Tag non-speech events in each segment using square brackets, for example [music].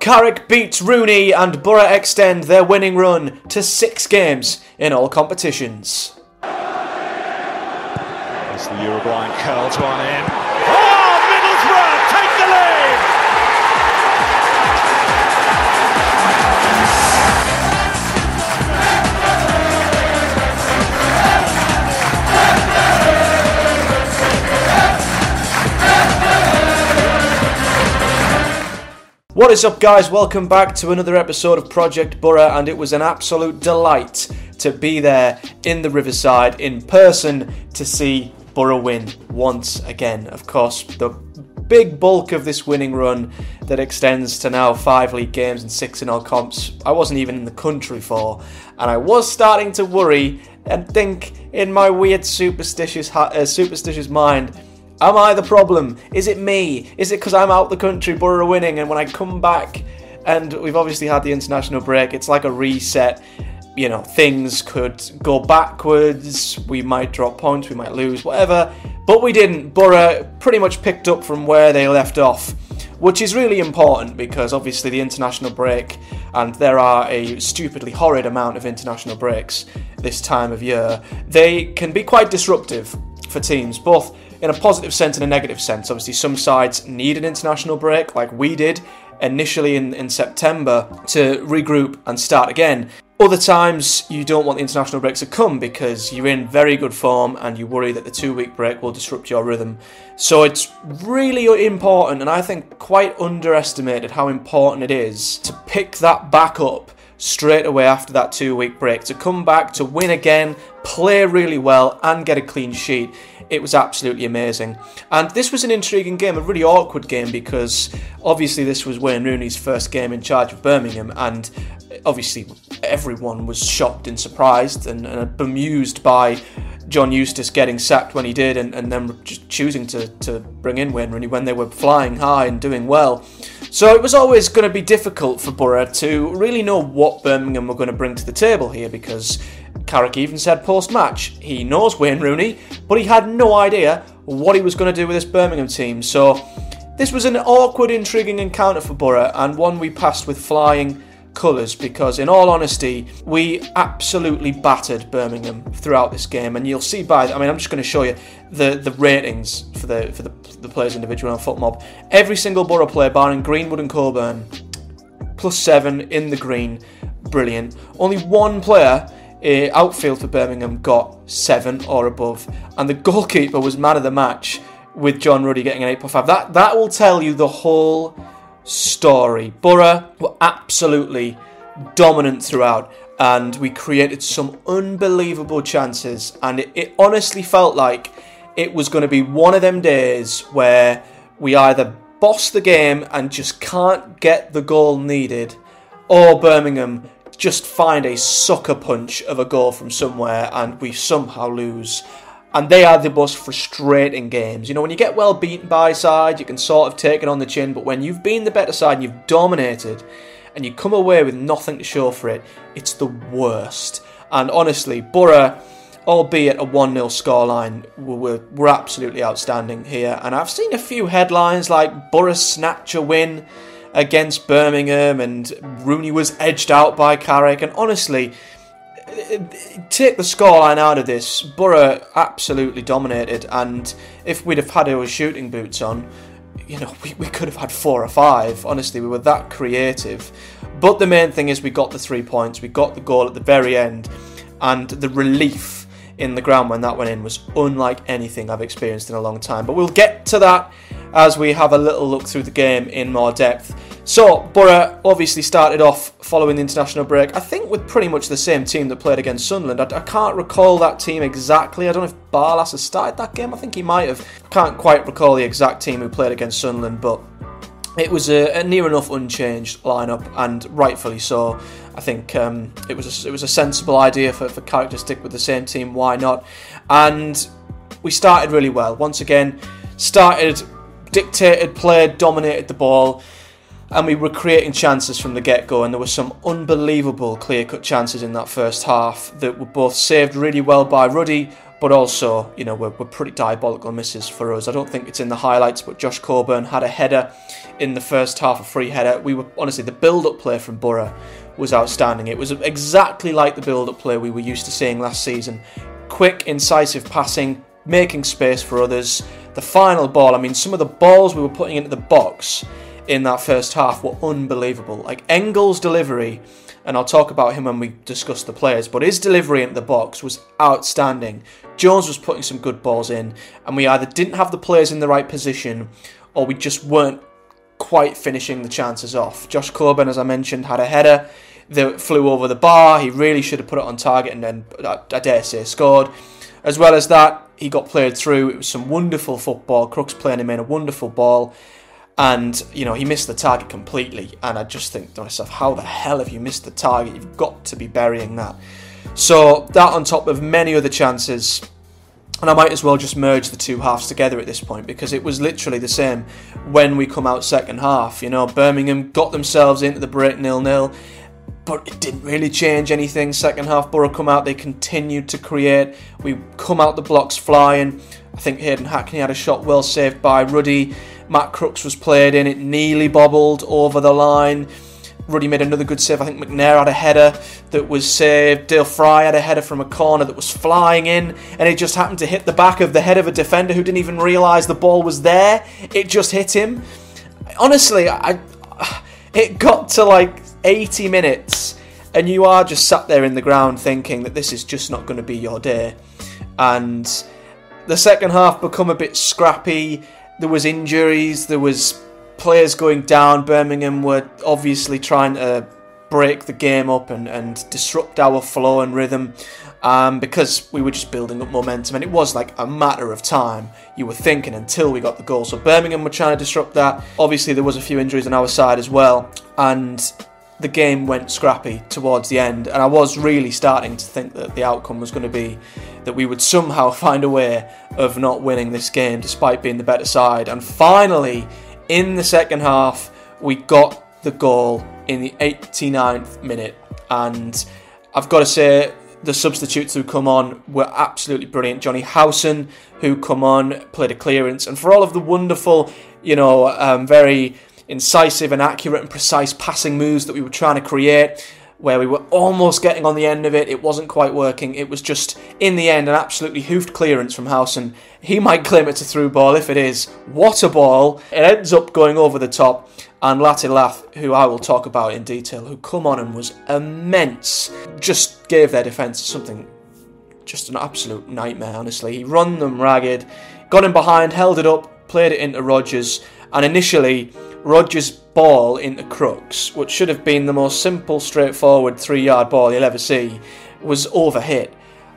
Carrick beats Rooney and Boro extend their winning run to six games in all competitions. As the Uruguayan curls one in. What is up, guys? Welcome back to another episode of Project Boro, and it was an absolute delight to be there in the Riverside in person to see Boro win once again. Of course, the big bulk of this winning run that extends to now five league games and six in all comps, I wasn't even in the country for, and I was starting to worry and think in my weird superstitious uh, superstitious mind Am I the problem? Is it me? Is it because I'm out the country, Boro winning, and when I come back, and we've obviously had the international break, it's like a reset. You know, things could go backwards. We might drop points, we might lose, whatever. But we didn't. Boro pretty much picked up from where they left off, which is really important because obviously the international break, and there are a stupidly horrid amount of international breaks this time of year, they can be quite disruptive for teams, both in a positive sense and a negative sense. Obviously, some sides need an international break, like we did initially in, in September, to regroup and start again. Other times, you don't want the international break to come because you're in very good form and you worry that the two week break will disrupt your rhythm. So, it's really important, and I think quite underestimated how important it is to pick that back up straight away after that two week break. To come back, to win again, play really well, and get a clean sheet. It was absolutely amazing. And this was an intriguing game, a really awkward game because obviously this was Wayne Rooney's first game in charge of Birmingham, and obviously everyone was shocked and surprised and, and bemused by John Eustace getting sacked when he did, and, and then choosing to, to bring in Wayne Rooney when they were flying high and doing well. So it was always going to be difficult for Boro to really know what Birmingham were going to bring to the table here because Carrick even said post match he knows Wayne Rooney, but he had no idea what he was going to do with this Birmingham team. So this was an awkward, intriguing encounter for Boro and one we passed with flying colours because, in all honesty, we absolutely battered Birmingham throughout this game, and you'll see by. I mean, I'm just going to show you the, the ratings for the for the, the players individual on FotMob. Every single Boro player, barring Greenwood and Coburn, plus seven in the green, brilliant. Only one player. Uh, outfield for Birmingham got seven or above, and the goalkeeper was man of the match with John Ruddy getting an 8.5. That that will tell you the whole story. Boro were absolutely dominant throughout, and we created some unbelievable chances. And it, it honestly felt like it was going to be one of them days where we either boss the game and just can't get the goal needed, or Birmingham just find a sucker punch of a goal from somewhere and we somehow lose and they are the most frustrating games. You know, when you get well beaten by a side, you can sort of take it on the chin, but when you've been the better side and you've dominated and you come away with nothing to show for it, it's the worst. And honestly, Boro, albeit a 1 0 scoreline, were, were absolutely outstanding here. And I've seen a few headlines like Boro snatch a win against Birmingham and Rooney was edged out by Carrick. And honestly, take the scoreline out of this, Boro absolutely dominated, and if we'd have had our shooting boots on, you know, we, we could have had four or five. Honestly, we were that creative. But the main thing is we got the three points, we got the goal at the very end, and the relief in the ground when that went in was unlike anything I've experienced in a long time. But we'll get to that as we have a little look through the game in more depth. So, Boro obviously started off following the international break, I think with pretty much the same team that played against Sunderland. I, I can't recall that team exactly. I don't know if Barlas has started that game. I think he might have. Can't quite recall the exact team who played against Sunderland, but it was a, a near enough unchanged lineup, and rightfully so. I think um, it was a, it was a sensible idea for, for Carrick to stick with the same team. Why not? And we started really well. Once again, started, dictated, played, dominated the ball and we were creating chances from the get go. And there were some unbelievable clear cut chances in that first half that were both saved really well by Ruddy, but also, you know, we're, we're pretty diabolical misses for us. I don't think it's in the highlights, but Josh Coburn had a header in the first half, a free header. We were honestly the build-up play from Boro was outstanding. It was exactly like the build-up play we were used to seeing last season. Quick, incisive passing, making space for others. The final ball, I mean, some of the balls we were putting into the box in that first half were unbelievable. Like Engel's delivery and I'll talk about him when we discuss the players. But his delivery into the box was outstanding. Jones was putting some good balls in, and we either didn't have the players in the right position or we just weren't quite finishing the chances off. Josh Coburn, as I mentioned, had a header that flew over the bar. He really should have put it on target and then, I dare say, scored. As well as that, he got played through. It was some wonderful football. Crooks playing him in a wonderful ball and you know he missed the target completely and i just think to myself how the hell have you missed the target you've got to be burying that so that on top of many other chances and i might as well just merge the two halves together at this point because it was literally the same when we come out second half you know birmingham got themselves into the break nil nil but it didn't really change anything. Second half, Boro come out, they continued to create. We come out the blocks flying. I think Hayden Hackney had a shot well saved by Ruddy. Matt Crooks was played in, it nearly bobbled over the line. Ruddy made another good save. I think McNair had a header that was saved. Dael Fry had a header from a corner that was flying in, and it just happened to hit the back of the head of a defender who didn't even realise the ball was there. It just hit him. Honestly, I, it got to like 80 minutes, and you are just sat there in the ground thinking that this is just not going to be your day. And the second half become a bit scrappy there was injuries, there was players going down. Birmingham were obviously trying to break the game up and, and disrupt our flow and rhythm um, because we were just building up momentum. And it was like a matter of time. You were thinking until we got the goal. So birmingham were trying to disrupt that. Obviously there was a few injuries on our side as well. And the game went scrappy towards the end, and I was really starting to think that the outcome was going to be that we would somehow [laughs] find a way of not winning this game despite being the better side. And finally, in the second half, we got the goal in the 89th minute, and I've got to say, the substitutes who come on were absolutely brilliant. Jonny Howson, who come on, played a clearance, and for all of the wonderful, you know, um, very incisive and accurate and precise passing moves that we were trying to create, where we were almost getting on the end of it. It wasn't quite working. It was just, in the end, an absolutely hoofed clearance from Howson. He might claim it's a through ball. If it is, what a ball. It ends up going over the top. And Lath, who I will talk about in detail, who come on and was immense, just gave their defence something, just an absolute nightmare, honestly. He run them ragged, got him behind, held it up, played it into Rogers, and initially Rogers' ball into Crooks, which should have been the most simple, straightforward three yard ball you'll ever see, was overhit.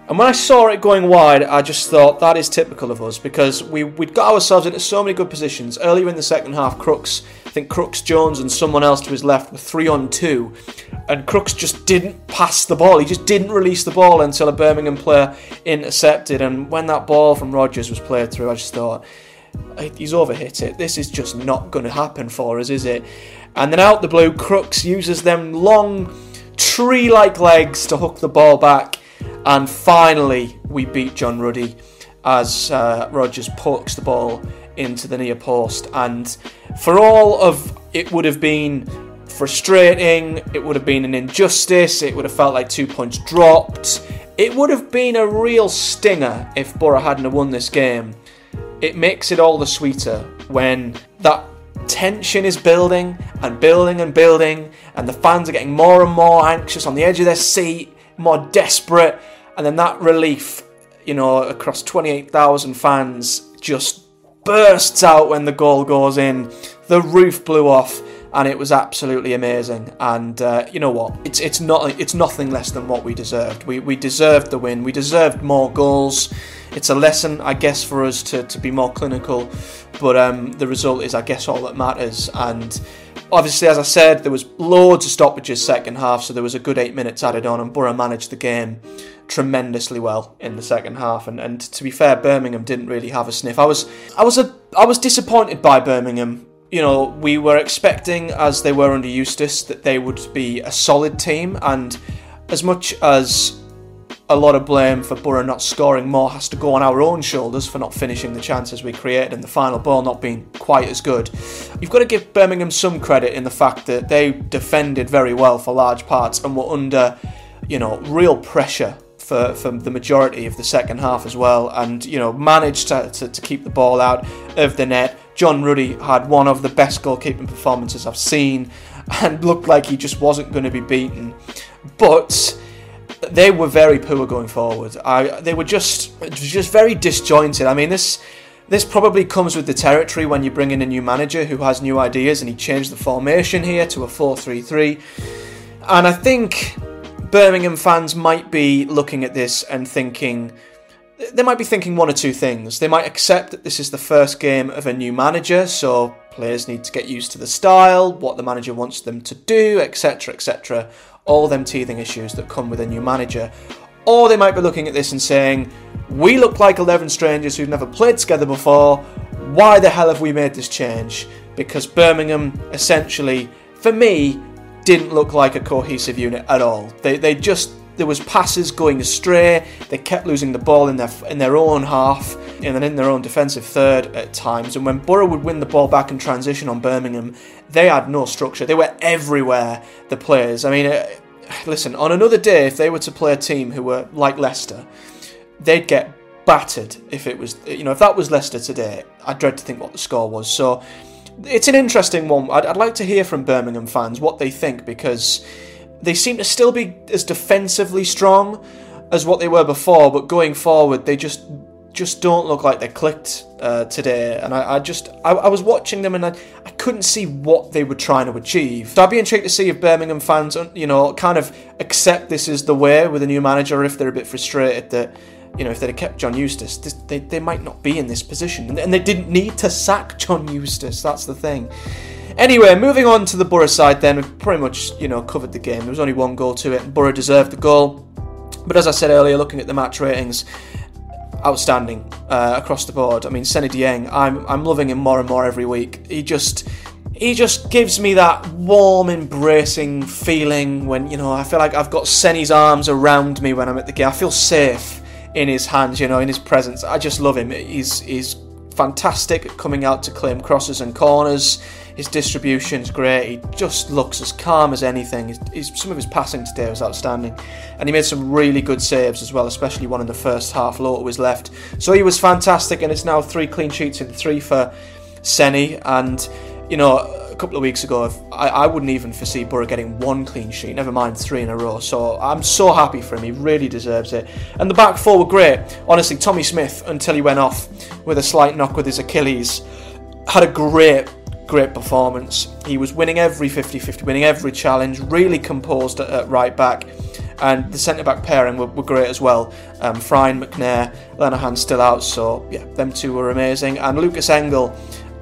And when I saw it going wide, I just thought that is typical of us because we, we'd got ourselves into so many good positions. Earlier in the second half, Crooks, I think Crooks, Jones, and someone else to his left were three on two. And Crooks just didn't pass the ball. He just didn't release the ball until a Birmingham player intercepted. And when that ball from Rogers was played through, I just thought, he's overhit it. This is just not going to happen for us, is it? And then out the blue, Crooks uses them long tree like legs to hook the ball back. And finally, we beat John Ruddy as uh, Rogers pokes the ball into the near post. And for all of it would have been frustrating, it would have been an injustice, it would have felt like two points dropped. It would have been a real stinger if Boro hadn't won this game it makes it all the sweeter when that tension is building and building and building, and the fans are getting more and more anxious on the edge of their seat, more desperate, and then that relief, you know, across 28,000 fans just bursts out when the goal goes in. The roof blew off and it was absolutely amazing. And uh, you know what? It's it's not it's nothing less than what we deserved. We we deserved the win. We deserved more goals. It's a lesson, I guess, for us to, to be more clinical. But um, the result is, I guess, all that matters. And obviously, as I said, there was loads of stoppages second half, so there was a good eight minutes added on, and Boro managed the game tremendously well in the second half. And, and to be fair, Birmingham didn't really have a sniff. I was I was a I was disappointed by Birmingham you know, we were expecting, as they were under Eustace, that they would be a solid team. And as much as a lot of blame for Boro not scoring more has to go on our own shoulders for not finishing the chances we created and the final ball not being quite as good. You've got to give Birmingham some credit in the fact that they defended very well for large parts and were under, you know, real pressure for, for the majority of the second half as well, and you know managed to, to, to, keep the ball out of the net. John Ruddy had one of the best goalkeeping performances I've seen, and looked like he just wasn't going to be beaten. But they were very poor going forward. I, they were just just very disjointed. I mean, this this probably comes with the territory when you bring in a new manager who has new ideas, and he changed the formation here to a 4-3-3. And I think Birmingham fans might be looking at this and thinking they might be thinking one or two things. They might accept that this is the first game of a new manager, so players need to get used to the style, what the manager wants them to do, etc., etc. All them teething issues that come with a new manager. Or they might be looking at this and saying, We look like 11 strangers who've never played together before. Why the hell have we made this change? Because Birmingham, essentially, for me, didn't look like a cohesive unit at all. They, they just there was passes going astray. They kept losing the ball in their in their own half and then in their own defensive third at times. And when Boro would win the ball back in transition on Birmingham, they had no structure. They were everywhere. The players. I mean, uh, listen. On another day, if they were to play a team who were like Leicester, they'd get battered. If it was, you know, if that was Leicester today, I dread to think what the score was. So it's an interesting one. I'd, I'd like to hear from Birmingham fans what they think because they seem to still be as defensively strong as what they were before, but going forward, they just just don't look like they clicked uh, today. And I, I just I, I, was watching them and I, I couldn't see what they were trying to achieve. So I'd be intrigued to see if Birmingham fans, you know, kind of accept this is the way with a new manager, if they're a bit frustrated that you know, if they'd have kept John Eustace, this, they, they might not be in this position. And they didn't need to sack John Eustace, that's the thing. Anyway, moving on to the Boro side then, we've pretty much, you know, covered the game. There was only one goal to it, and Boro deserved the goal. But as I said earlier, looking at the match ratings, outstanding uh, across the board. I mean, Seny Dieng, I'm, I'm loving him more and more every week. He just he just gives me that warm, embracing feeling when, you know, I feel like I've got Seny's arms around me when I'm at the game. I feel safe in his hands, you know, in his presence. I just love him. He's he's fantastic coming out to claim crosses and corners. His distribution's great. He just looks as calm as anything. He's, he's, some of his passing today was outstanding, and he made some really good saves as well, especially one in the first half. Low was left, so he was fantastic. And it's now three clean sheets in three for Seny, and you know a couple of weeks ago, I, I wouldn't even foresee Boro getting one clean sheet, never mind three in a row. So I'm so happy for him. He really deserves it. And the back four were great. Honestly, Tommy Smith, until he went off with a slight knock with his Achilles, had a great, great performance. He was winning every 50 50, winning every challenge, really composed at, at right back. And the centre back pairing were, were, great as well. Um, Fryne, McNair, Lenihan still out, so yeah, them two were amazing. And Lucas Engel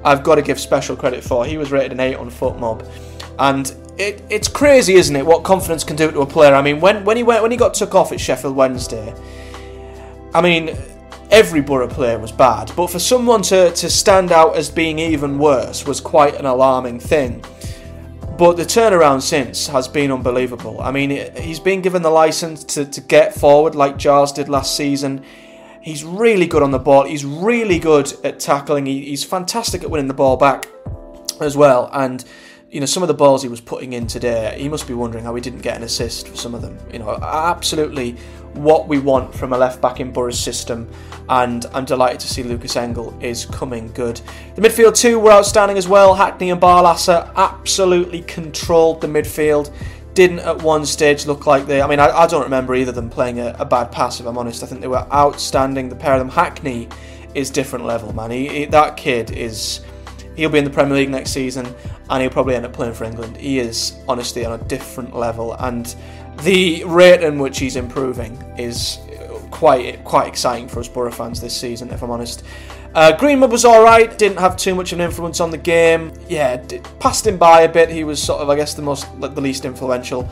I've got to give special credit for. He was rated an 8 on FotMob. And it, it's crazy, isn't it, what confidence can do to a player? I mean, when, when he went when he got took off at Sheffield Wednesday, I mean, every Boro player was bad, but for someone to, to stand out as being even worse was quite an alarming thing. But the turnaround since has been unbelievable. I mean, he's been given the license to, to get forward like Giles did last season. He's really good on the ball. He's really good at tackling. He, he's fantastic at winning the ball back as well. And you know, some of the balls he was putting in today, he must be wondering how he didn't get an assist for some of them. You know, absolutely what we want from a left back in Boro's system. And I'm delighted to see Lucas Engel is coming good. The midfield two were outstanding as well. Hackney and Barlaser absolutely controlled the midfield didn't at one stage look like they. I mean, I, I don't remember either of them playing a, a, bad pass. If I'm honest, I think they were outstanding. The pair of them, Hackney, is different level, man. He, he, that kid is. He'll be in the Premier League next season, and he'll probably end up playing for England. He is honestly on a different level, and the rate in which he's improving is quite quite exciting for us Boro fans this season. If I'm honest. Uh, Greenwood was alright, didn't have too much of an influence on the game. Yeah, d- passed him by a bit. He was sort of, I guess, the most, like, the least influential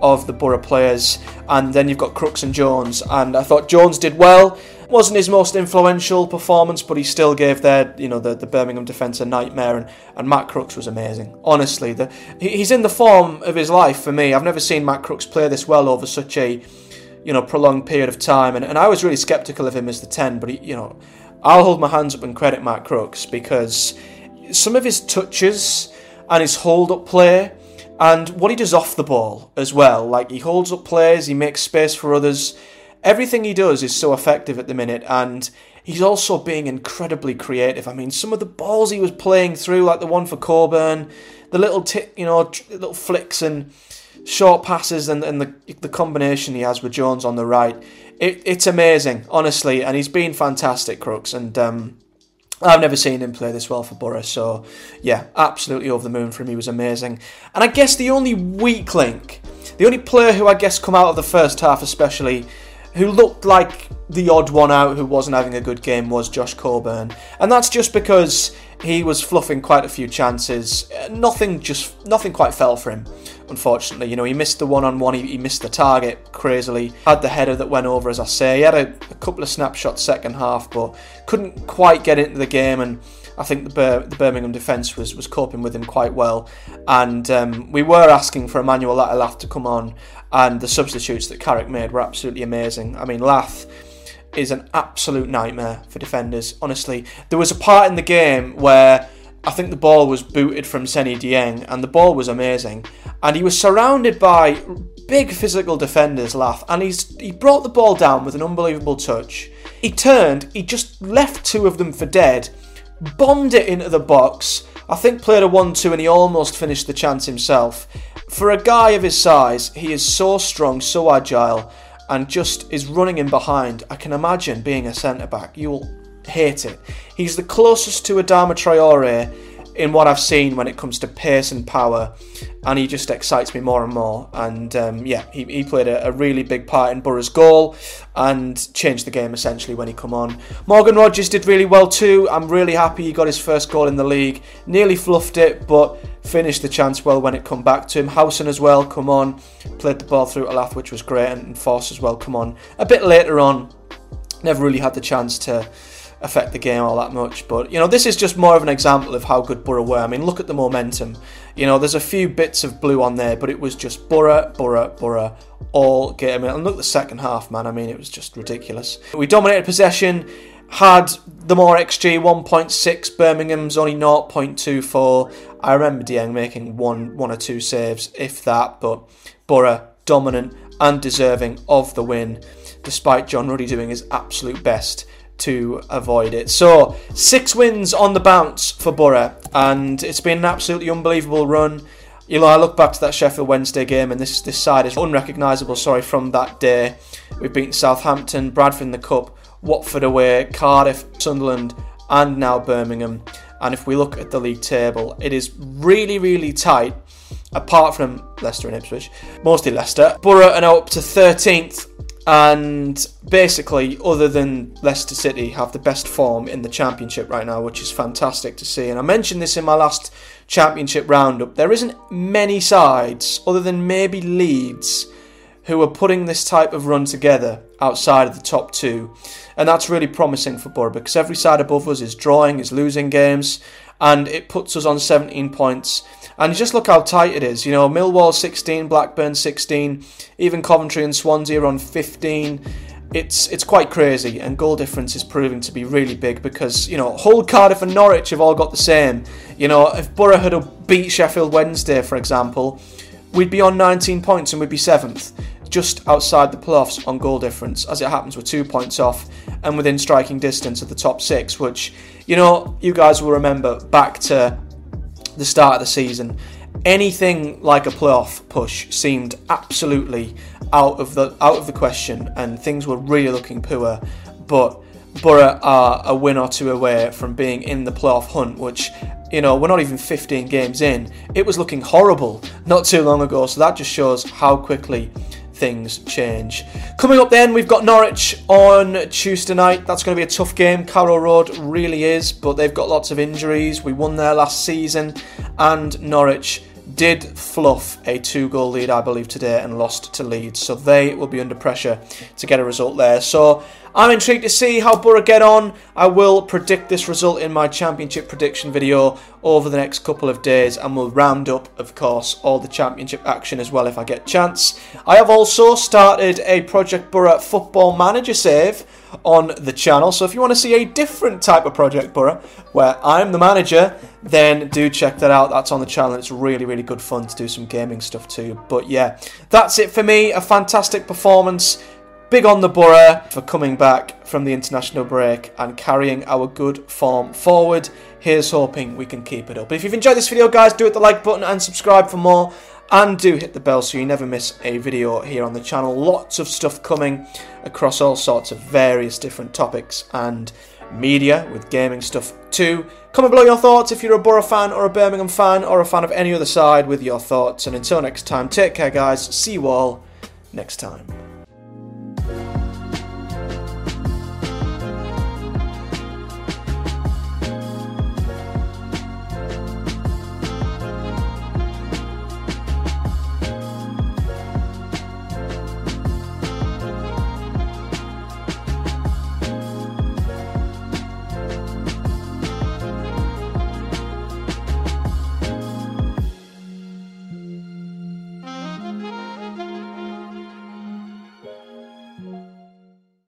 of the Boro players. And then you've got Crooks and Jones. And I thought Jones did well. Wasn't his most influential performance, but he still gave their, you know, the, the Birmingham defence a nightmare. And, and Matt Crooks was amazing. Honestly, the, he's in the form of his life for me. I've never seen Matt Crooks play this well over such a you know, prolonged period of time. And, and I was really sceptical of him as the 10, but, he, you know, I'll hold my hands up and credit Matt Crooks because some of his touches and his hold up play and what he does off the ball as well. Like he holds up players, he makes space for others. Everything he does is so effective at the minute, and he's also being incredibly creative. I mean, some of the balls he was playing through, like the one for Coburn, the little you know, little flicks and short passes, and, and the the combination he has with Jones on the right, it, it's amazing, honestly. And he's been fantastic, Crooks, and um, I've never seen him play this well for Boro, so yeah, absolutely over the moon for him. He was amazing. And I guess the only weak link, the only player who I guess come out of the first half, especially, who looked like the odd one out who wasn't having a good game was Josh Coburn. And that's just because he was fluffing quite a few chances. Uh, nothing just nothing quite fell for him, unfortunately. You know, he missed the one on one, he missed the target crazily, had the header that went over, as I say. He had a, a couple of snapshots second half, but couldn't quite get into the game and I think the, the Birmingham defence was, was coping with him quite well. And um, we were asking for Emmanuel Lath to come on, and the substitutes that Carrick made were absolutely amazing. I mean, Lath is an absolute nightmare for defenders, honestly. There was a part in the game where I think the ball was booted from Seny Dieng, and the ball was amazing. And he was surrounded by big physical defenders, Lath, and he's he brought the ball down with an unbelievable touch. He turned, he just left two of them for dead, bombed it into the box. I think played a 1 2 and he almost finished the chance himself. For a guy of his size, he is so strong, so agile, and just is running in behind. I can imagine being a centre back. You'll hate it. He's the closest to Adama Traore in what I've seen when it comes to pace and power, and he just excites me more and more. And um, yeah, he, he played a, a, really big part in Boro's goal and changed the game essentially when he come on. Morgan Rogers did really well too. I'm really happy he got his first goal in the league. Nearly fluffed it, but finished the chance well when it come back to him. Howson as well, come on, played the ball through to Lath, which was great, and Forss as well, come on. A bit later on, never really had the chance to affect the game all that much. But you know, this is just more of an example of how good Boro were. I mean, look at the momentum. You know, there's a few bits of blue on there, but it was just Boro, Boro, Boro all game. And look the second half, man. I mean, it was just ridiculous. We dominated possession. Had the more XG 1.6, Birmingham's only 0.24. I remember Dieng making one, one or two saves, if that, but Boro dominant and deserving of the win, despite John Ruddy doing his absolute best to avoid it. So, six wins on the bounce for Boro, and it's been an absolutely unbelievable run. You know, I look back to that Sheffield Wednesday game, and this this side is unrecognisable. Sorry, from that day, we've beaten Southampton, Bradford in the cup, Watford away, Cardiff, Sunderland, and now Birmingham. And if we look at the league table, it is really, really tight. Apart from Leicester and Ipswich, mostly Leicester. Boro are now up to 13th and basically, other than Leicester City, have the best form in the Championship right now, which is fantastic to see. And I mentioned this in my last Championship roundup. There isn't many sides, other than maybe Leeds, who are putting this type of run together outside of the top two. And that's really promising for Boro because every side above us is drawing, is losing games, and it puts us on 17 points and just look how tight it is. You know, Millwall 16, Blackburn 16, even Coventry and Swansea are on 15. It's it's quite crazy, and goal difference is proving to be really big because you know Hull, Cardiff, and Norwich have all got the same. You know, if Boro had beat Sheffield Wednesday, for example, we'd be on 19 points and we'd be seventh, just outside the playoffs on goal difference. As it happens, we're two points off and within striking distance of the top six, which you know you guys will remember back to the start of the season, anything like a playoff push seemed absolutely out of the out of the question, and things were really looking poor. But Boro are a win or two away from being in the playoff hunt, which you know we're not even 15 games in. It was looking horrible not too long ago, so that just shows how quickly things change. Coming up then, we've got Norwich on Tuesday night. That's going to be a tough game. Carrow Road really is, but they've got lots of injuries. We won there last season, and Norwich did fluff a two goal lead, I believe, today and lost to Leeds. So they will be under pressure to get a result there. So I'm intrigued to see how Boro get on. I will predict this result in my championship prediction video over the next couple of days and we'll round up, of course, all the championship action as well if I get chance. I have also started a Project Boro football manager save on the channel. So if you want to see a different type of Project Boro where I'm the manager, then do check that out. That's on the channel. It's really, really good fun to do some gaming stuff too. But yeah, that's it for me. A fantastic performance. Big on the Boro for coming back from the international break and carrying our good form forward. Here's hoping we can keep it up. If you've enjoyed this video, guys, do hit the like button and subscribe for more. And do hit the bell so you never miss a video here on the channel. Lots of stuff coming across all sorts of various different topics and media with gaming stuff too. Comment below your thoughts if you're a Boro fan or a Birmingham fan or a fan of any other side with your thoughts. And until next time, take care, guys. See you all next time.